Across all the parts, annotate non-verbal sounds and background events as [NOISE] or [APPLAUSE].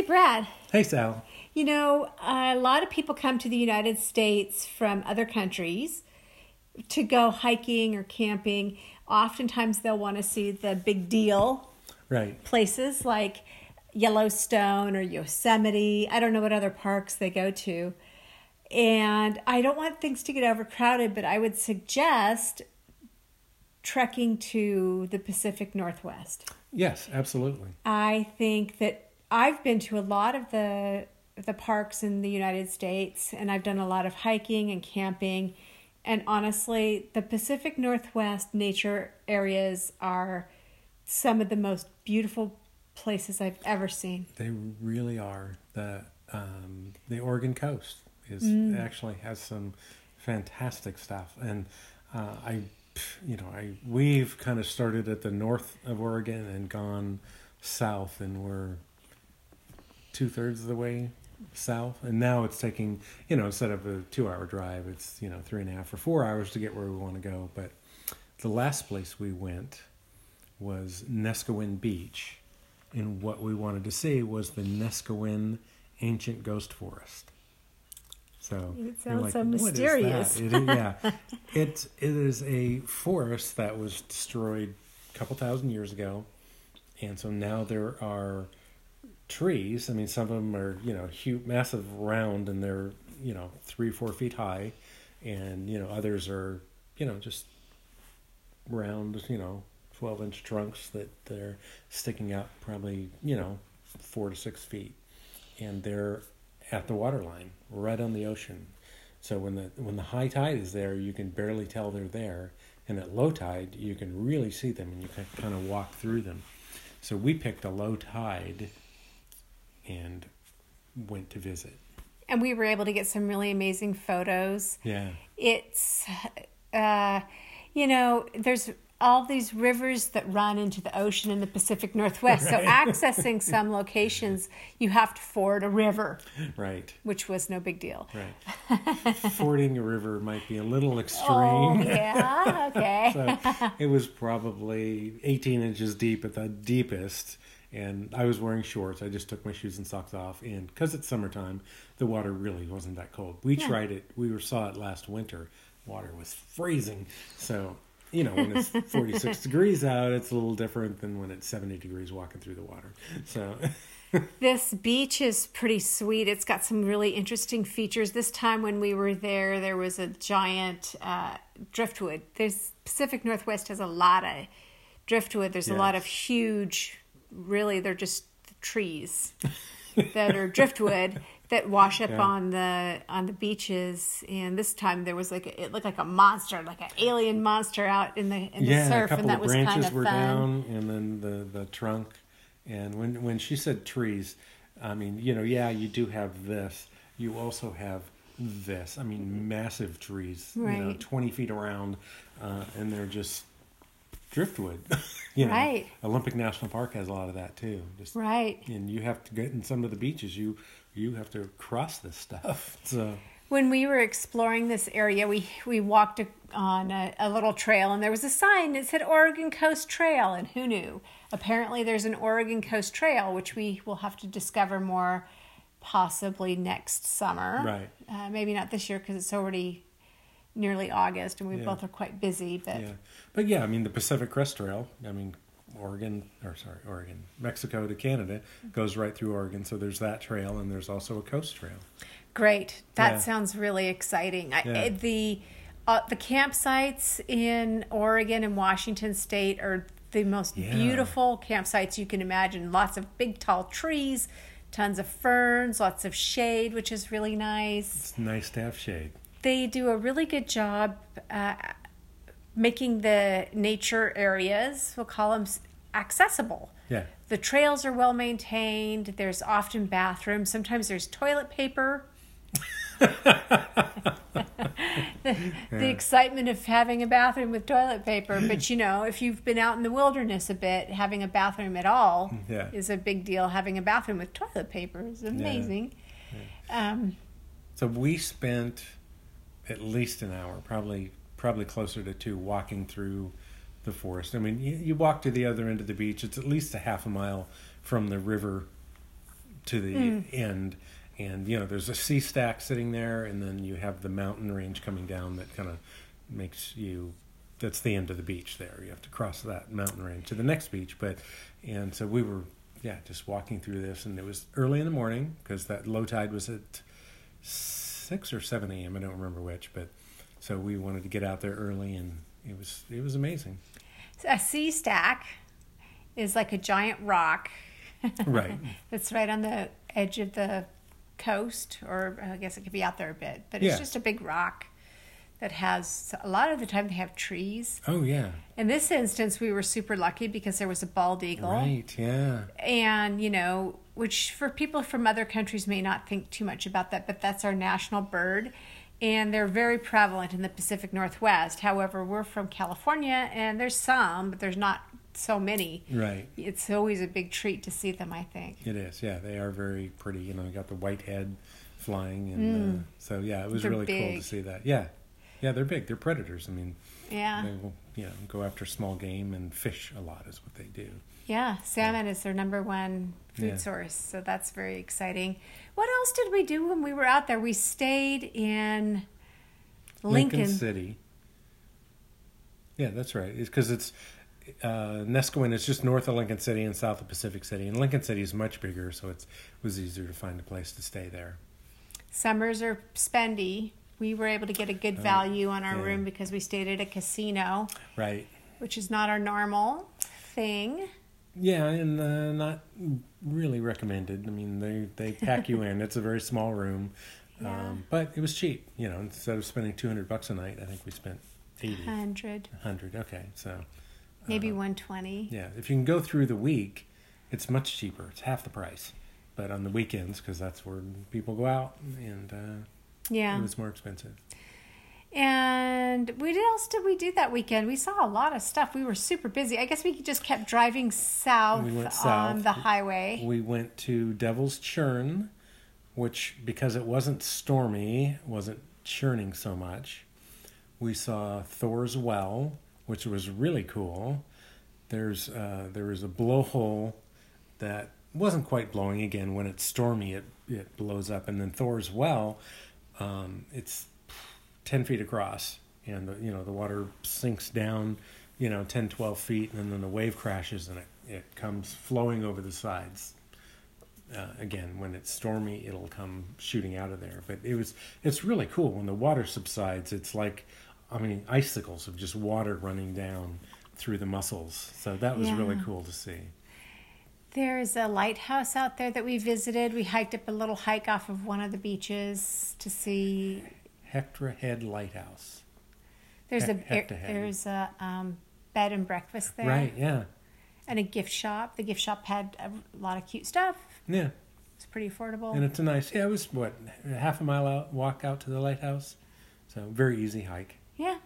Hey, Brad. Hey, Sal. You know, a lot of people come to the United States from other countries to go hiking or camping. Oftentimes, they'll want to see the big deal Right. places like Yellowstone or Yosemite. I don't know what other parks they go to. And I don't want things to get overcrowded, but I would suggest trekking to the Pacific Northwest. Yes, absolutely. I think that I've been to a lot of the the parks in the United States and I've done a lot of hiking and camping and honestly the Pacific Northwest nature areas are some of the most beautiful places I've ever seen. They really are. The um, the Oregon coast is actually has some fantastic stuff, and uh, I, you know, I we've kind of started at the north of Oregon and gone south, and we're two thirds of the way south, and now it's taking you know instead of a two hour drive, it's you know three and a half or four hours to get where we want to go. But the last place we went was Neskowin Beach, and what we wanted to see was the Neskowin Ancient Ghost Forest. So It sounds so "What is that?" mysterious. It is- yeah, [LAUGHS] it it is a forest that was destroyed a couple thousand years ago, and so now there are trees. I mean, some of them are you know huge, massive, round, and they're you know three, four feet high, and you know others are you know just round, you know, twelve inch trunks that they're sticking out probably you know four to six feet, and they're at the waterline, right on the ocean. So when the when the high tide is there, you can barely tell they're there, and at low tide, you can really see them, and you can kind of walk through them. So we picked a low tide, and went to visit. And we were able to get some really amazing photos. Yeah, it's uh you know there's all these rivers that run into the ocean in the Pacific Northwest. So [LAUGHS] accessing some locations, you have to ford a river, right, which was no big deal. right. Fording a river might be a little [LAUGHS] extreme. Oh yeah, okay. [LAUGHS] so it was probably 18 inches deep at the deepest and i was wearing shorts. I just took my shoes and socks off. And because it's summertime the water really wasn't that cold. We tried it. We were, saw it last winter. Water was freezing. So you know when it's [LAUGHS] 46 degrees out it's a little different than when it's 70 degrees walking through the water. So [LAUGHS] This beach is pretty sweet. It's got some really interesting features. This time when we were there, there was a giant uh, driftwood. There's Pacific Northwest has a lot of driftwood. There's a lot of huge, really, they're just trees [LAUGHS] that are driftwood that wash up Yeah. on the on the beaches. And this time there was like a, it looked like a monster, like an alien monster out in the in the yeah, surf, couple and that of was branches kind of were fun. down, and then the the trunk. And when when she said trees, I mean, you know, yeah, you do have this. You also have this. I mean, massive trees, you know, Right. twenty feet around, uh, and they're just driftwood. [LAUGHS] you know, Right. Olympic National Park has a lot of that too. Just Right. and you have to get in some of the beaches. You you have to cross this stuff. [LAUGHS] So When we were exploring this area, we we walked on a, a little trail, and there was a sign that said Oregon Coast Trail. And who knew? Apparently, there's an Oregon Coast Trail, which we will have to discover more, possibly next summer. Right. Uh, maybe not this year because it's already nearly August, and we Yeah. both are quite busy. But Yeah, but yeah, I mean the Pacific Crest Trail. I mean Oregon, or sorry, Oregon, Mexico to Canada goes right through Oregon. So there's that trail, and there's also a coast trail. Great. That Yeah. sounds really exciting. Yeah. eh, The uh, the campsites in Oregon and Washington State are the most Yeah. beautiful campsites you can imagine. Lots of big tall trees, tons of ferns, lots of shade, which is really nice. It's nice to have shade. They do a really good job uh, making the nature areas, we'll call them accessible. Yeah, The trails are well maintained. There's often bathrooms. Sometimes there's toilet paper. [LAUGHS] the, the excitement of having a bathroom with toilet paper. But you know, if you've been out in the wilderness a bit, having a bathroom at all Yeah. is a big deal. Having a bathroom with toilet paper is amazing. Um, so we spent at least an hour, probably probably closer to two, walking through the forest. I mean, you, you walk to the other end of the beach. It's at least a half a mile from the river to the hmm. end, and you know there's a sea stack sitting there, and then you have the mountain range coming down that kind of makes you. That's the end of the beach. There, you have to cross that mountain range to the next beach. But, and so we were, yeah, just walking through this, and it was early in the morning because that low tide was at six or seven a.m. I don't remember which, but so we wanted to get out there early, and it was it was amazing. A sea stack is like a giant rock. [LAUGHS] Right. That's right on the edge of the coast, or I guess it could be out there a bit, but it's Yeah. just a big rock that has a lot of the time they have trees. Oh yeah. In this instance, we were super lucky because there was a bald eagle. Right. Yeah. and you know which for people from other countries may not think too much about that but that's our national bird and they're very prevalent in the pacific northwest however we're from california and there's some but there's not so many Right. it's always a big treat to see them i think It is. Yeah, they are very pretty. You know, you got the white head flying, and uh, so yeah, it was Mm. They're really cool to see that. Yeah. Yeah, they're big. They're predators. I mean, yeah they will, you know, go after small game and fish a lot is what they do. Yeah salmon is their number one food Yeah. source so that's very exciting what else did we do when we were out there we stayed in lincoln, City. Yeah, that's right. It's because it's uh, Neskowin is just north of Lincoln City and south of Pacific City, and Lincoln City is much bigger, so it's, it was easier to find a place to stay there. summers are spendy. We were able to get a good value on our yeah. room because we stayed at a casino, Right. which is not our normal thing. Yeah, and uh, not really recommended. I mean, they they pack you in. It's a very small room, Yeah. um, but it was cheap. You know, instead of spending two hundred bucks a night, I think we spent eighty, hundred. Okay, so maybe 120. yeah, if you can go through the week, it's much cheaper. It's half the price. But on the weekends, because that's where people go out, and uh, Yeah. it was more expensive. And what else did we do that weekend? We saw a lot of stuff. We were super busy. I guess we just kept driving south, We went on the highway. We went to Devil's Churn, which because it wasn't stormy, wasn't churning so much. We saw Thor's Well, which was really cool. There's uh, there was a blowhole that wasn't quite blowing. Again, when it's stormy, it it blows up, and then Thor's Well, um, it's ten feet across, and the, you know the water sinks down, you know 10, 12 feet, and then the wave crashes and it it comes flowing over the sides. Uh, again, when it's stormy, it'll come shooting out of there. But it was it's really cool when the water subsides. It's like, I mean, icicles of just water running down through the mussels. So that was really cool to see. There's a lighthouse out there that we visited. We hiked up a little hike off of one of the beaches to see. Heceta Head Lighthouse. There's a Hector Head. there's a um, bed and breakfast there, Right? Yeah. and a gift shop. The gift shop had a lot of cute stuff. Yeah. It's pretty affordable. And it's a nice. Yeah, it was what a half a mile out walk out to the lighthouse. So very easy hike. Yeah.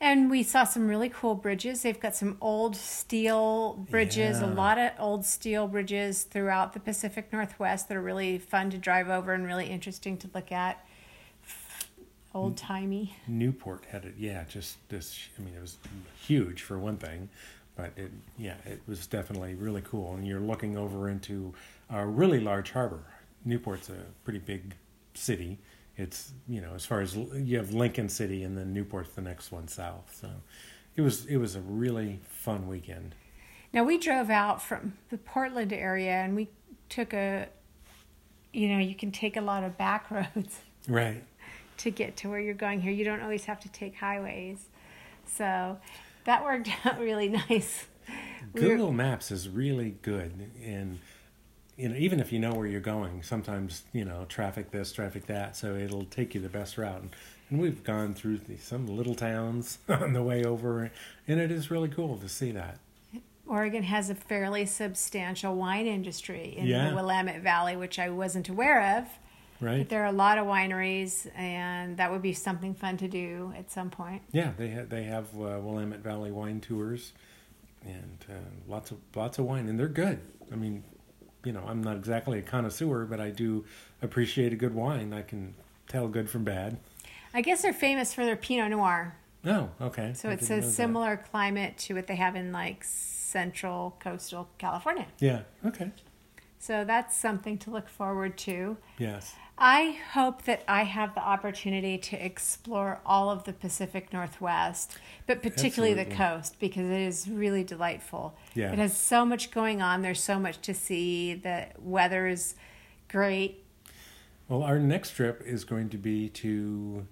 And we saw some really cool bridges. They've got some old steel bridges, a lot of old steel bridges throughout the Pacific Northwest that are really fun to drive over and really interesting to look at. Old timey. Newport had it. Yeah, just this. I mean, it was huge for one thing, but it. Yeah, it was definitely really cool. And you're looking over into a really large harbor. Newport's a pretty big city. It's you know as far as you have Lincoln City and then Newport's the next one south. So it was it was a really fun weekend. Now we drove out from the Portland area and we took a, you know, you can take a lot of back roads Right. To get to where you're going here. You don't always have to take highways. So that worked [LAUGHS] out really nice. We were- Google Maps is really good, and you know even if you know where you're going, sometimes you know traffic this, traffic that, so it'll take you the best route. And, and we've gone through the, some little towns [LAUGHS] on the way over, and it is really cool to see that. Oregon has a fairly substantial wine industry in Yeah. the Willamette Valley, which I wasn't aware of. But there are a lot of wineries, and that would be something fun to do at some point. Yeah, they ha- they have uh, Willamette Valley wine tours, and uh, lots of lots of wine, and they're good. I mean, you know, I'm not exactly a connoisseur, but I do appreciate a good wine. I can tell good from bad. I guess they're famous for their Pinot Noir. Oh, okay. So I it's a know that. similar climate to what they have in like central coastal California. Yeah. Okay. So that's something to look forward to. Yes. I hope that I have the opportunity to explore all of the Pacific Northwest, but particularly the coast because it is really delightful. Yeah. It has so much going on. There's so much to see. The weather is great. Well, our next trip is going to be to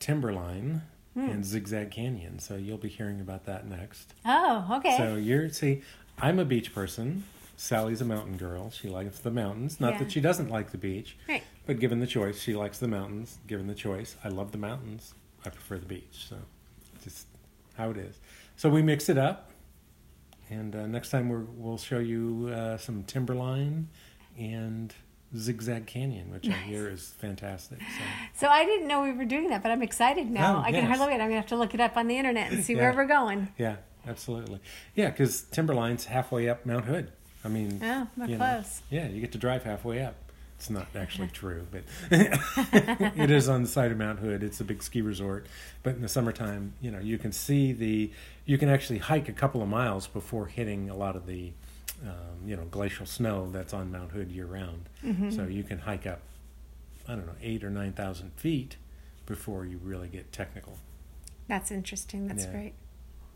Timberline Hmm. and Zigzag Canyon. So you'll be hearing about that next. Oh, okay. So you're see, I'm a beach person. Sally's a mountain girl. She likes the mountains. Not Yeah. that she doesn't like the beach, right. but given the choice, she likes the mountains. Given the choice, I love the mountains. I prefer the beach. So just how it is. So we mix it up, and uh, next time we're, we'll show you uh, some Timberline and Zigzag Canyon, which I hear is fantastic. So. So I didn't know we were doing that, but I'm excited now. Oh, I can hardly wait. I'm gonna have to look it up on the internet and see where we're going. Yeah, absolutely. Yeah, because Timberline's halfway up Mount Hood. I mean, Oh, we're you know, close. yeah, you get to drive halfway up. It's not actually true, but [LAUGHS] [LAUGHS] it is on the side of Mount Hood. It's a big ski resort. But in the summertime, you know, you can see the, you can actually hike a couple of miles before hitting a lot of the, um, you know, glacial snow that's on Mount Hood year round. Mm-hmm. So you can hike up, I don't know, eight or nine thousand feet before you really get technical. That's interesting. That's Yeah. great.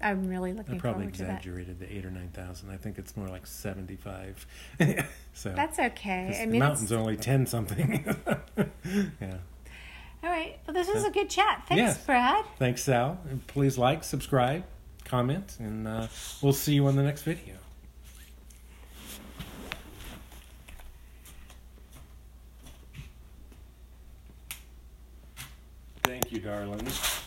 I'm really I looking probably forward to that. I probably exaggerated the eight or nine thousand. I think it's more like seventy-five. [LAUGHS] so That's okay. I the mountain's it's, only ten something. [LAUGHS] yeah. all right. Well, this was a good chat. Thanks, Yes. Brad. Thanks, Sal. And please like, subscribe, comment, and uh, we'll see you on the next video. Thank you, darling.